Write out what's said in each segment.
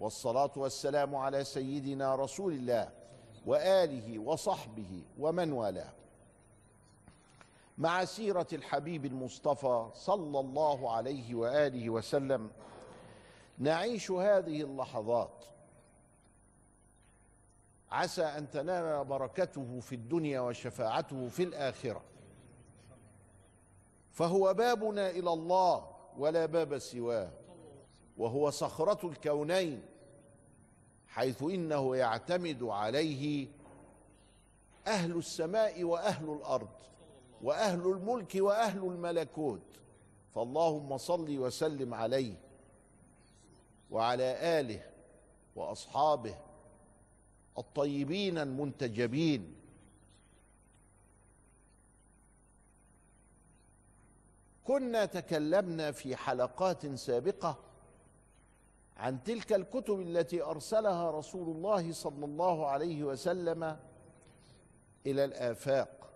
والصلاة والسلام على سيدنا رسول الله وآله وصحبه ومن والاه. مع سيرة الحبيب المصطفى صلى الله عليه وآله وسلم نعيش هذه اللحظات. عسى أن تنال بركته في الدنيا وشفاعته في الآخرة. فهو بابنا إلى الله ولا باب سواه. وهو صخرة الكونين حيث إنه يعتمد عليه أهل السماء وأهل الأرض وأهل الملك وأهل الملكوت. فاللهم صل وسلم عليه وعلى آله وأصحابه الطيبين المنتجبين. كنا تكلمنا في حلقات سابقة عن تلك الكتب التي أرسلها رسول الله صلى الله عليه وسلم إلى الآفاق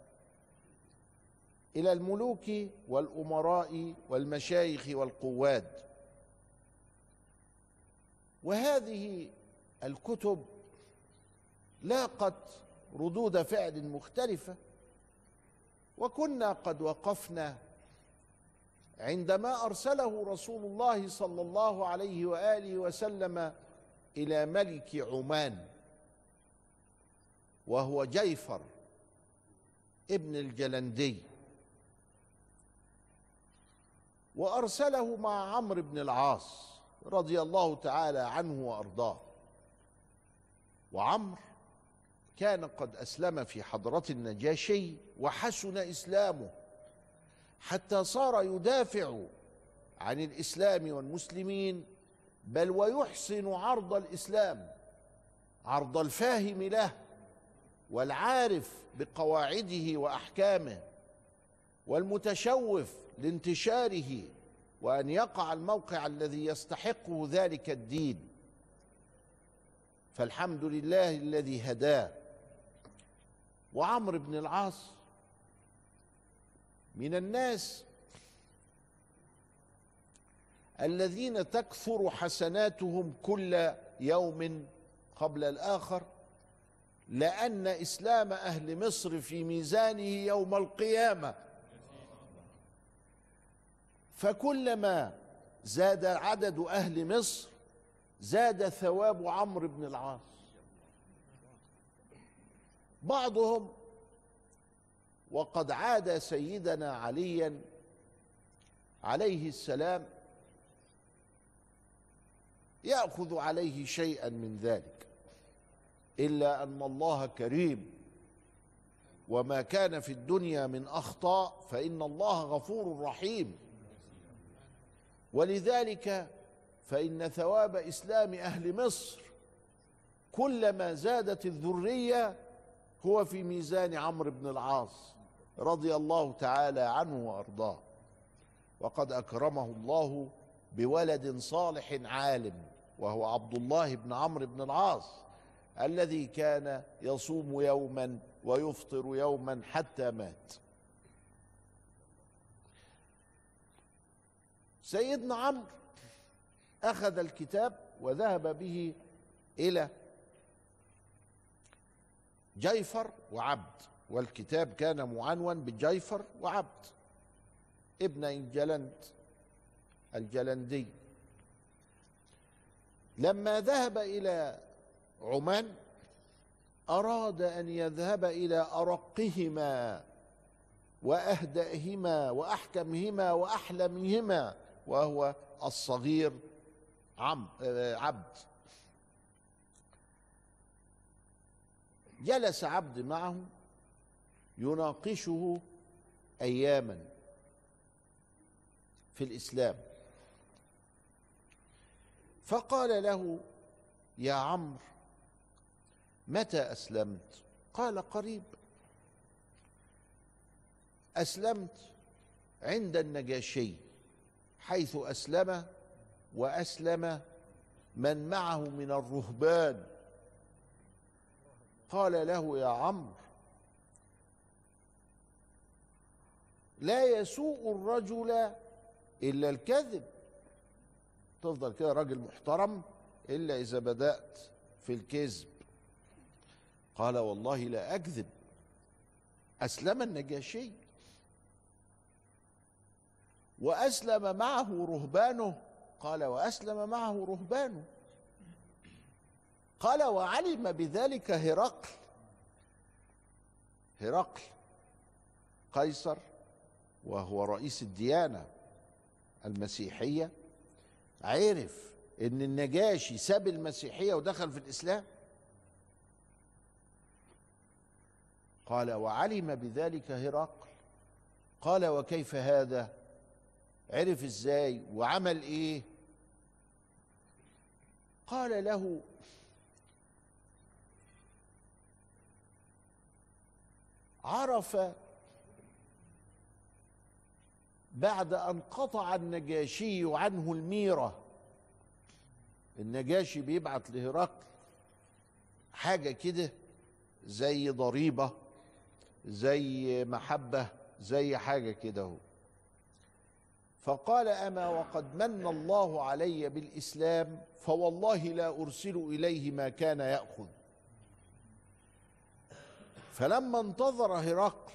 إلى الملوك والأمراء والمشايخ والقواد. وهذه الكتب لاقت ردود فعل مختلفة وكنا قد وقفنا عندما أرسله رسول الله صلى الله عليه وآله وسلم إلى ملك عمان وهو جيفر ابن الجلندي وأرسله مع عمرو بن العاص رضي الله تعالى عنه وأرضاه. وعمرو كان قد أسلم في حضرة النجاشي وحسن إسلامه. حتى صار يدافع عن الإسلام والمسلمين بل ويحسن عرض الإسلام عرض الفاهم له والعارف بقواعده وأحكامه والمتشوف لانتشاره وأن يقع الموقع الذي يستحقه ذلك الدين. فالحمد لله الذي هداه. وعمرو بن العاص الناس الذين تكثر حسناتهم كل يوم قبل الآخر لأن إسلام أهل مصر في ميزانه يوم القيامة. فكلما زاد عدد أهل مصر زاد ثواب عمرو بن العاص. بعضهم وقد عاد سيدنا عليا عليه السلام يأخذ عليه شيئا من ذلك إلا أن الله كريم وما كان في الدنيا من أخطاء فإن الله غفور رحيم. ولذلك فإن ثواب إسلام أهل مصر كلما زادت الذرية هو في ميزان عمرو بن العاص. رضي الله تعالى عنه وأرضاه. وقد أكرمه الله بولد صالح عالم وهو عبد الله بن عمرو بن العاص الذي كان يصوم يوما ويفطر يوما حتى مات. سيدنا عمرو أخذ الكتاب وذهب به إلى جيفر وعبد. والكتاب كان معنون بجيفر وعبد ابن الجلند الجلندي. لما ذهب إلى عمان أراد أن يذهب إلى أرقهما واهداهما وأحكمهما وأحلمهما وهو الصغير عم عبد. جلس عبد معه يناقشه أياما في الإسلام. فقال له يا عمرو متى أسلمت؟ قال قريب. أسلمت عند النجاشي حيث أسلم وأسلم من معه من الرهبان. قال له يا عمرو لا يسوء الرجل إلا الكذب. تفضل كده راجل محترم إلا إذا بدأت في الكذب. قال والله لا أكذب. أسلم النجاشي. وأسلم معه رهبانه. قال وأسلم معه رهبانه. قال وعلم بذلك هرقل. هرقل قيصر وهو رئيس الديانة المسيحية عرف إن النجاشي ساب المسيحية ودخل في الإسلام. قال وعلم بذلك هرقل قال وكيف هذا؟ عرف إزاي؟ وعمل إيه؟ قال له عرف بعد أن قطع النجاشي عنه الميرة. النجاشي بيبعت لهرقل حاجة كده زي ضريبة زي محبة زي حاجة كده فقال أما وقد من الله علي بالإسلام فوالله لا أرسل إليه ما كان يأخذ. فلما انتظر هرقل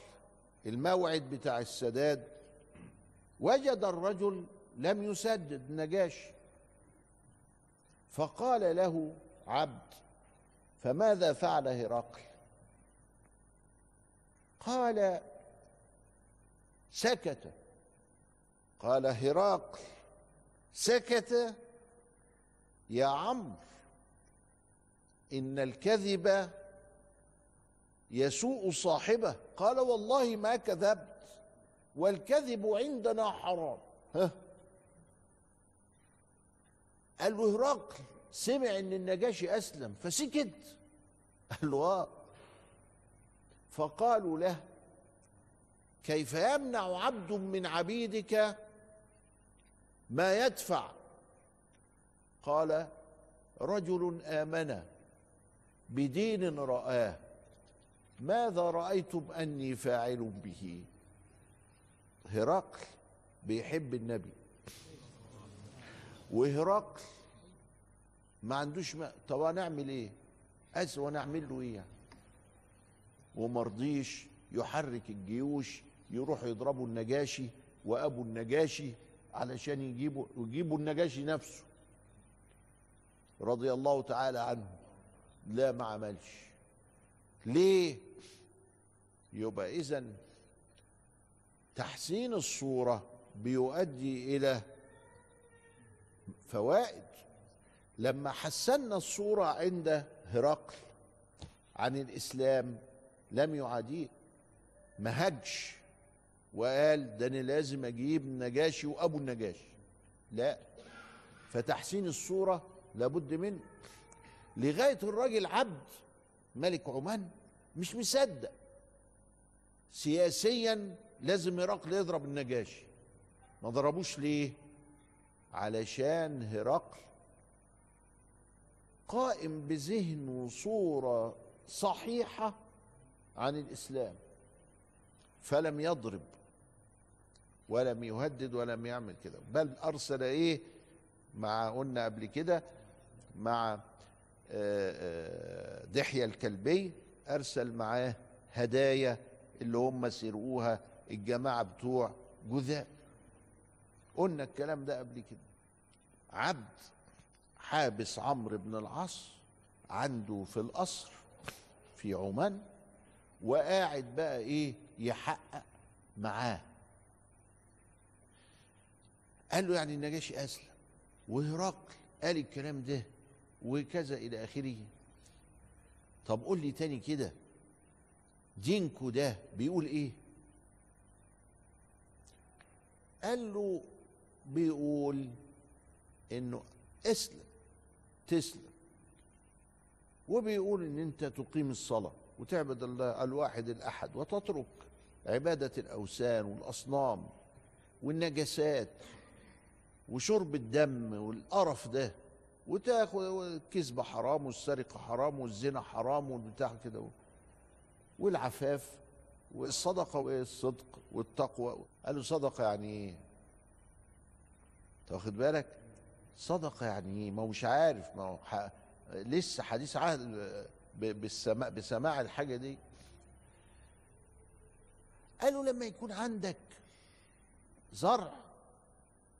الموعد بتاع السداد وجد الرجل لم يسدد نجاشي فقال له عبد فماذا فعل هرقل؟ قال سكت. قال هرقل سكت؟ يا عمرو إن الكذب يسوء صاحبه. قال والله ما كذبت. والكذب عندنا حرام. ها؟ قال له هرقل سمع إن النجاشي أسلم فسكت. قال له آه. فقالوا له كيف يمنع عبد من عبيدك؟ ما يدفع. قال رجل آمن بدين رآه ماذا رأيتم أني فاعل به؟ هرقل بيحب النبي. وهرقل ما عندوش ما طب هنعمل إيه؟ اسوى نعمل له إيه يعني؟ ومرضيش يحرك الجيوش يروحوا يضربوا النجاشي وأبو النجاشي علشان يجيبوا يجيبوا النجاشي نفسه. رضي الله تعالى عنه. لا ما عملش. ليه؟ يبقى اذا تحسين الصورة بيؤدي إلى فوائد. لما حسنا الصورة عند هرقل عن الإسلام لم يعاديه ما هجش وقال ده أنا لازم أجيب نجاشي وأبو النجاشي لا فتحسين الصورة لابد منه. لغاية الراجل عبد ملك عمان مش مصدق. سياسيا لازم هرقل يضرب النجاشي. ما ضربوش ليه؟ علشان هرقل قائم بذهنه صورة صحيحة عن الإسلام. فلم يضرب ولم يهدد ولم يعمل كده. بل أرسل إيه؟ مع قلنا قبل كده مع دحية الكلبي أرسل معاه هدايا اللي هم سرقوها الجماعة بتوع جذاء قلنا الكلام ده قبل كده. عبد حابس عمرو بن العاص عنده في القصر في عمان وقاعد بقى إيه يحقق معاه. قال له يعني النجاشي أسلم. وهرقل قال الكلام ده وكذا إلى آخره. طب قول لي تاني كده دينكو ده بيقول إيه؟ قال له بيقول إنه اسلم تسلم. وبيقول إن أنت تقيم الصلاة وتعبد الله الواحد الأحد وتترك عبادة الأوثان والأصنام والنجاسات وشرب الدم والقرف ده وتاخد الكذب حرام والسرقة حرام والزنا حرام والبتاع كده والعفاف. والصدقة وإيه؟ الصدق والتقوى. قالوا صدقة يعني إيه؟ واخد بالك؟ صدقة يعني إيه؟ ما هو مش عارف ما هو ح... لسه حديث عهد بالسماع بسماع الحاجة دي. قالوا لما يكون عندك زرع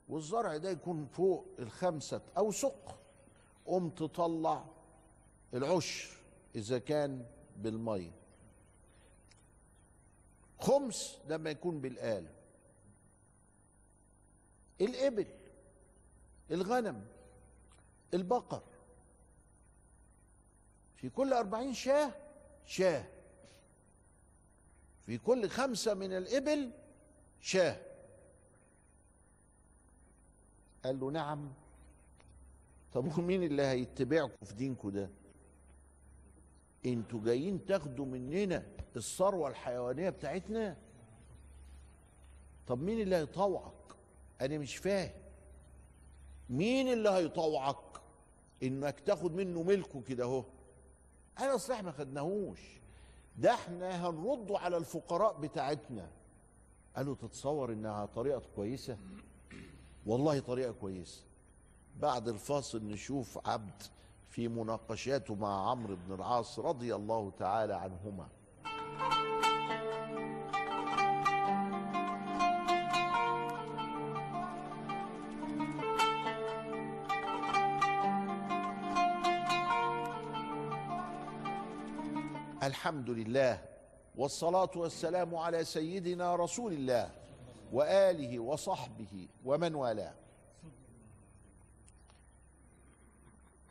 والزرع ده يكون فوق الخمسة أوسق قم تطلع العشر إذا كان بالمية. خمس لما يكون بالآلة الإبل الغنم البقر. في كل أربعين شاة شاة. في كل خمسة من الإبل شاة. قال له نعم. طب ومين اللي هيتبعكم في دينكم ده؟ أنتوا جايين تاخدوا مننا الثروة الحيوانية بتاعتنا؟ طب مين اللي هيطوعك؟ أنا مش فاهم. مين اللي هيطوعك؟ إنك تاخد منه ملكه كده أهو. أنا أصل ما خدناهوش. ده إحنا هنرده على الفقراء بتاعتنا. قالوا تتصور إنها طريقة كويسة؟ والله طريقة كويسة. بعد الفاصل نشوف عبد في مناقشاته مع عمرو بن العاص رضي الله تعالى عنهما. الحمد لله والصلاة والسلام على سيدنا رسول الله وآله وصحبه ومن والاه.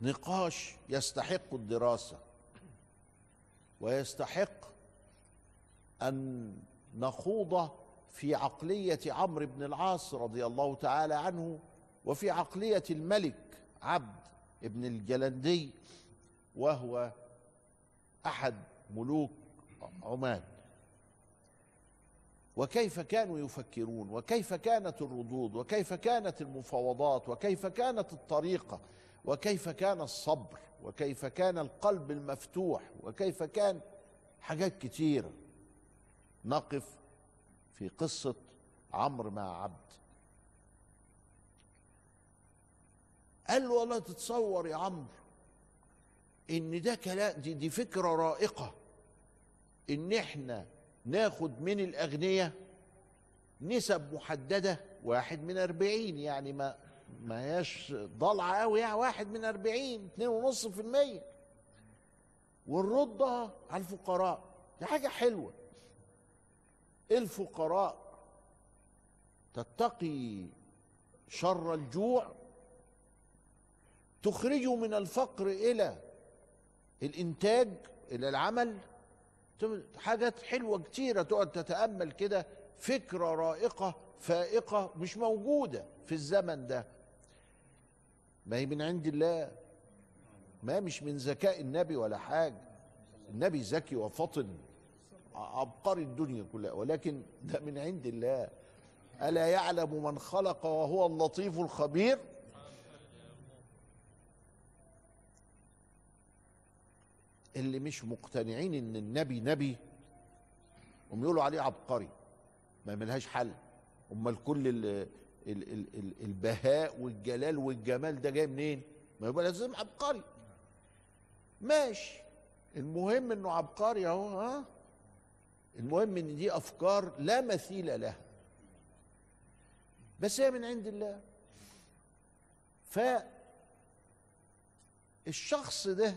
نقاش يستحق الدراسة ويستحق أن نخوض في عقلية عمرو بن العاص رضي الله تعالى عنه وفي عقلية الملك عبد بن الجلندي وهو أحد ملوك عمان. وكيف كانوا يفكرون؟ وكيف كانت الردود؟ وكيف كانت المفاوضات؟ وكيف كانت الطريقة؟ وكيف كان الصبر وكيف كان القلب المفتوح وكيف كان حاجات كتيره نقف في قصة عمرو مع عبد. قال له والله تتصور يا عمرو إن ده كلام دي, دي فكرة رائقة. إن إحنا ناخد من الاغنياء نسب محددة واحد من أربعين يعني ما ما هياش ضلعة قوي يعني واحد من أربعين اتنين ونص في المية. ونردها على الفقراء دي حاجة حلوة. الفقراء تتقي شر الجوع تخرجه من الفقر إلى الإنتاج إلى العمل. حاجات حلوة كتيرة تقعد تتأمل كده فكرة رائقة فائقة مش موجودة في الزمن ده. ما هي من عند الله. ما مش من ذكاء النبي ولا حاجة. النبي ذكي وفطن عبقري الدنيا كلها. ولكن ده من عند الله. ألا يعلم من خلق وهو اللطيف الخبير؟ اللي مش مقتنعين إن النبي نبي هم يقولوا عليه عبقري. ما ملهاش حل. أمال كل ال ال ال ال البهاء والجلال والجمال ده جاي منين؟ ما يبقى لازم عبقري. ماشي. المهم إنه عبقري أهو ها؟ المهم إن دي أفكار لا مثيل لها. بس هي من عند الله. ف الشخص ده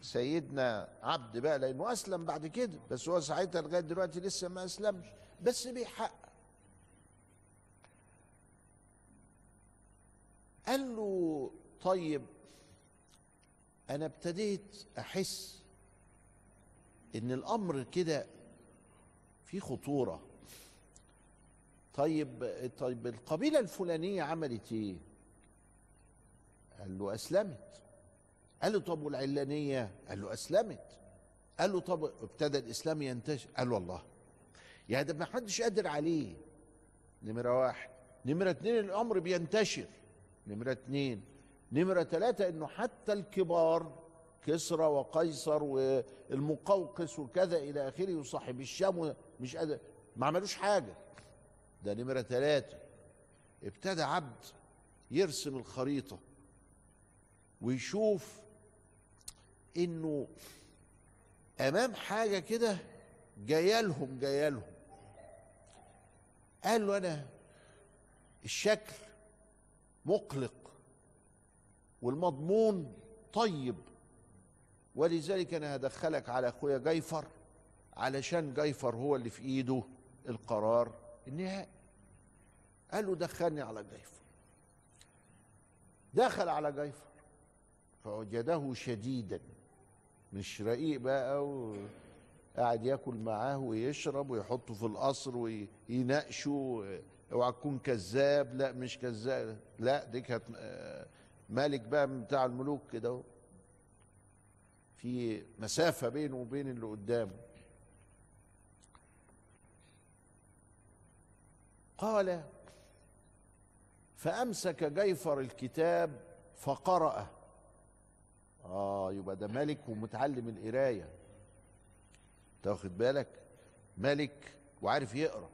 سيدنا عبد بقى لأنه أسلم بعد كده بس هو ساعتها لغاية دلوقتي لسه ما أسلمش بس بيحقق. قال له طيب أنا ابتديت أحس إن الأمر كده في خطورة. طيب طيب القبيلة الفلانية عملت إيه؟ قال له أسلمت. قال له طب والعلانية؟ قال له أسلمت. قال له طب ابتدى الإسلام ينتشر. قال له الله يعني ده ما حدش قادر عليه. نمرة واحد. نمرة اتنين الأمر بينتشر. نمرة اتنين. نمرة ثلاثة إنه حتى الكبار كسرى وقيصر والمقوقس وكذا إلى آخره وصاحب الشام مش قادر ما عملوش حاجة. ده نمرة ثلاثة ابتدى عبد يرسم الخريطة ويشوف إنه أمام حاجة كده جاية لهم جاية لهم قال له أنا الشكل مقلق والمضمون طيب ولذلك أنا هدخلك على أخويا جيفر علشان جيفر هو اللي في إيده القرار النهائي. قال له دخلني على جيفر. دخل على جيفر فوجده شديدا مش رقيق بقى وقاعد ياكل معاه ويشرب ويحطه في القصر ويناقشه اوعى تكون كذاب لا مش كذاب لا دي كانت مالك بقى من بتاع الملوك كده في مسافة بينه وبين اللي قدامه. قال فأمسك جيفر الكتاب فقرأه آه يبقى ده ملك ومتعلم القراية. تاخد بالك؟ ملك وعارف يقرأ.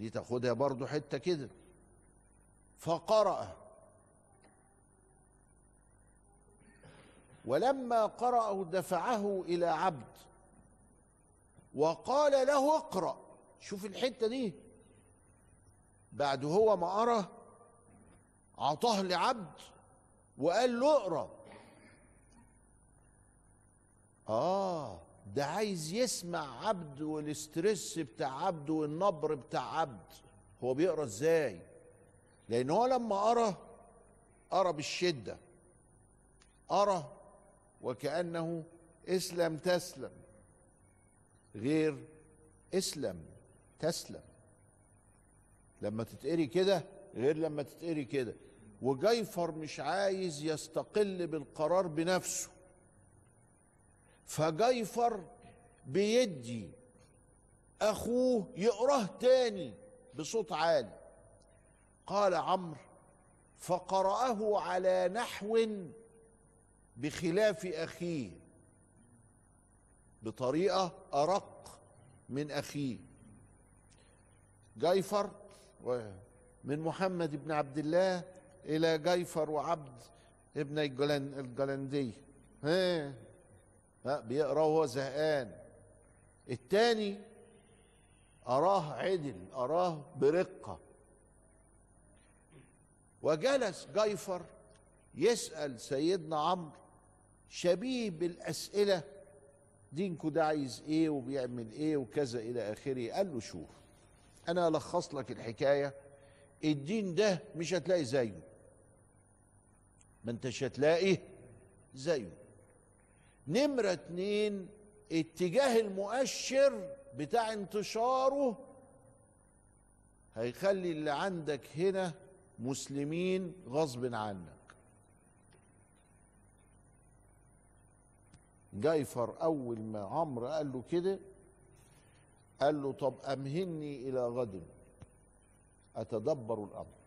دي تاخدها برضو حتة كده. فقرأ ولما قرأه دفعه إلى عبد. وقال له اقرأ. شوف الحتة دي. بعد هو ما قرأ عطاه لعبد وقال له اقرأ. آه. ده عايز يسمع عبد والاسترس بتاع عبد والنبر بتاع عبد. هو بيقرأ إزاي؟ لأن هو لما قرأ قرأ بالشدة. قرأ وكأنه إسلم تسلم. غير إسلم تسلم. لما تتقري كده غير لما تتقري كده. وجيفر مش عايز يستقل بالقرار بنفسه. فجيفر بيدي أخوه يقراه تاني بصوت عالي. قال عمرو فقرأه على نحو بخلاف أخيه بطريقة أرق من أخيه. جيفر من محمد بن عبد الله إلى جيفر وعبد ابن الجلن الجلندي. بيقرا وهو زهقان. التاني أراه عدل أراه برقة. وجلس جيفر يسأل سيدنا عمرو شبيه بالأسئلة دينكو ده عايز إيه وبيعمل إيه وكذا إلى آخره؟ قال له شوف أنا ألخص لك الحكاية الدين ده مش هتلاقي زيه. ما أنتش هتلاقي زيه. نمرة اتنين اتجاه المؤشر بتاع انتشاره هيخلي اللي عندك هنا مسلمين غصب عنك. جايفر أول ما عمرو قال له كده قال له طب أمهني إلى غد أتدبر الأمر.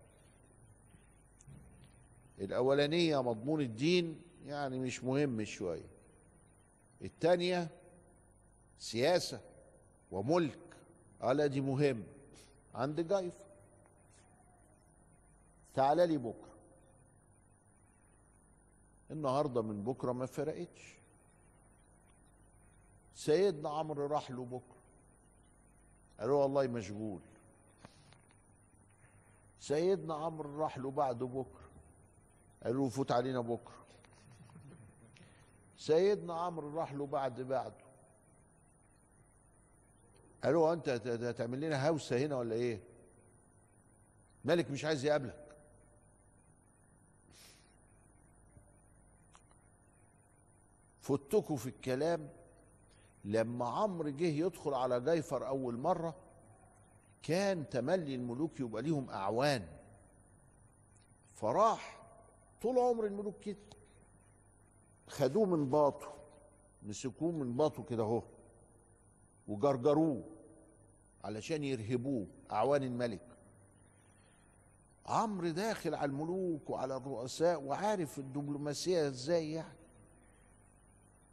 الأولانية مضمون الدين يعني مش مهم شوية. الثانية سياسة وملك. قال دي مهم. عند جايفر تعال لي بكرة. النهارده من بكرة ما فرقتش. سيدنا عمرو راح له بكرة. قال له والله مشغول. سيدنا عمرو راح له بعده بكرة. قال له فوت علينا بكرة. سيدنا عمرو راح له بعد بعده. قال له أنت هتعمل لنا هوسة هنا ولا إيه؟ مالك مش عايز يقابلك. فتكوا في الكلام لما عمرو جه يدخل على جيفر أول مرة كان تملي الملوك يبقى ليهم أعوان. فراح طول عمر الملوك كده. خدوه من باطه مسكوه من باطه كده اهو وجرجروه علشان يرهبوه أعوان الملك. عمرو داخل على الملوك وعلى الرؤساء وعارف الدبلوماسية إزاي يعني.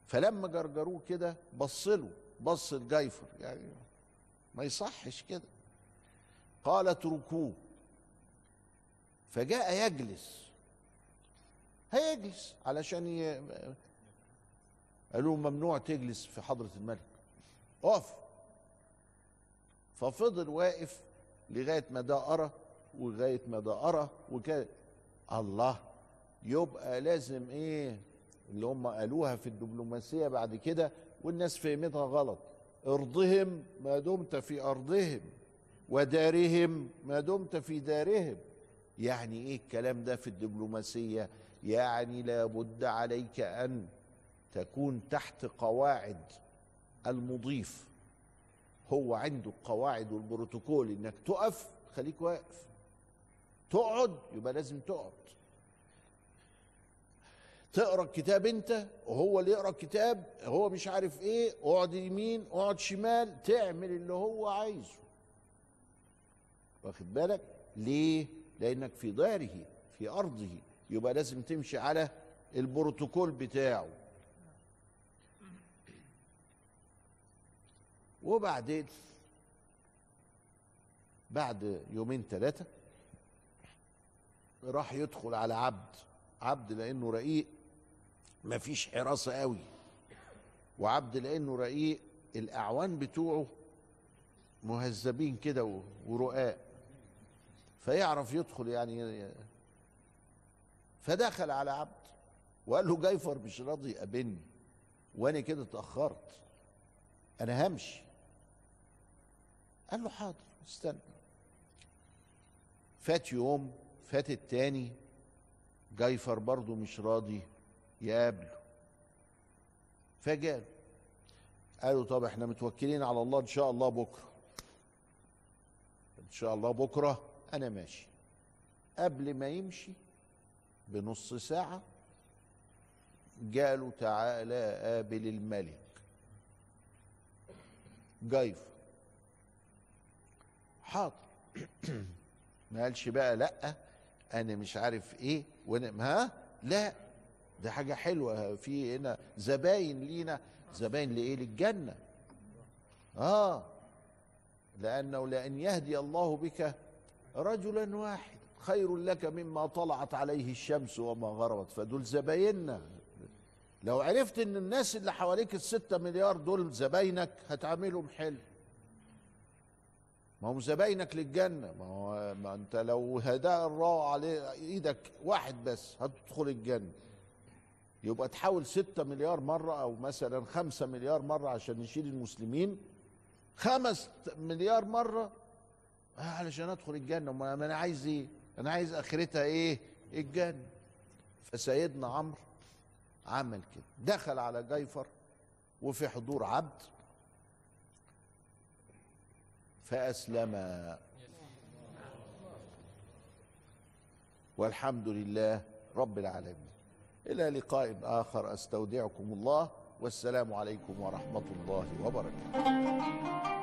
فلما جرجروه كده بص له بص الجيفر يعني ما يصحش كده. قال اتركوه. فجاء يجلس. هيجلس علشان ي... قالوا ممنوع تجلس في حضرة الملك. أقف. ففضل واقف لغاية ما ده أرى ولغاية ما ده أرى وكده الله يبقى لازم إيه اللي هم قالوها في الدبلوماسية بعد كده والناس فهمتها غلط. ارضهم ما دمت في أرضهم ودارهم ما دمت في دارهم. يعني إيه الكلام ده في الدبلوماسية؟ يعني لابد عليك أن تكون تحت قواعد المضيف. هو عنده القواعد والبروتوكول إنك تقف خليك واقف. تقعد يبقى لازم تقعد. تقرأ الكتاب أنت وهو اللي يقرأ الكتاب هو مش عارف إيه اقعد يمين اقعد شمال تعمل اللي هو عايزه. واخد بالك؟ ليه؟ لأنك في داره في أرضه. يبقى لازم تمشي على البروتوكول بتاعه. وبعدين بعد يومين ثلاثة راح يدخل على عبد. عبد لأنه رقيق مفيش حراسة قوي. وعبد لأنه رقيق الأعوان بتوعه مهذبين كده ورقاق. فيعرف يدخل يعني فدخل على عبد وقال له جيفر مش راضي يقابلني. وأنا كده اتأخرت. أنا همشي. قال له حاضر استنى. فات يوم فات التاني. جيفر برضه مش راضي يقابله. فجاله. قالوا طب إحنا متوكلين على الله إن شاء الله بكرة. إن شاء الله بكرة أنا ماشي. قبل ما يمشي بنص ساعة قالوا تعالى قابل الملك جايف حاضر. ما قالش بقى لأ أنا مش عارف إيه وأنا ها؟ لا. ده حاجة حلوة. في هنا زباين لينا. زباين لإيه؟ للجنة. آه. لأنه لأن يهدي الله بك رجلا واحد. خير لك مما طلعت عليه الشمس وما غربت. فدول زبايننا. لو عرفت إن الناس اللي حواليك الستة مليار دول زباينك هتعاملهم حلو. ما هم زباينك للجنة. ما هو ما أنت لو هداء الله عليه إيدك واحد بس هتدخل الجنة. يبقى تحاول ستة مليار مرة أو مثلا خمسة مليار مرة عشان نشيل المسلمين. خمس مليار مرة علشان أدخل الجنة. ما أنا عايز إيه؟ أنا عايز آخرتها إيه؟ الجنة. فسيدنا عمرو عمل كده. دخل على جيفر وفي حضور عبد فأسلم. والحمد لله رب العالمين. إلى لقاء آخر. أستودعكم الله. والسلام عليكم ورحمة الله وبركاته.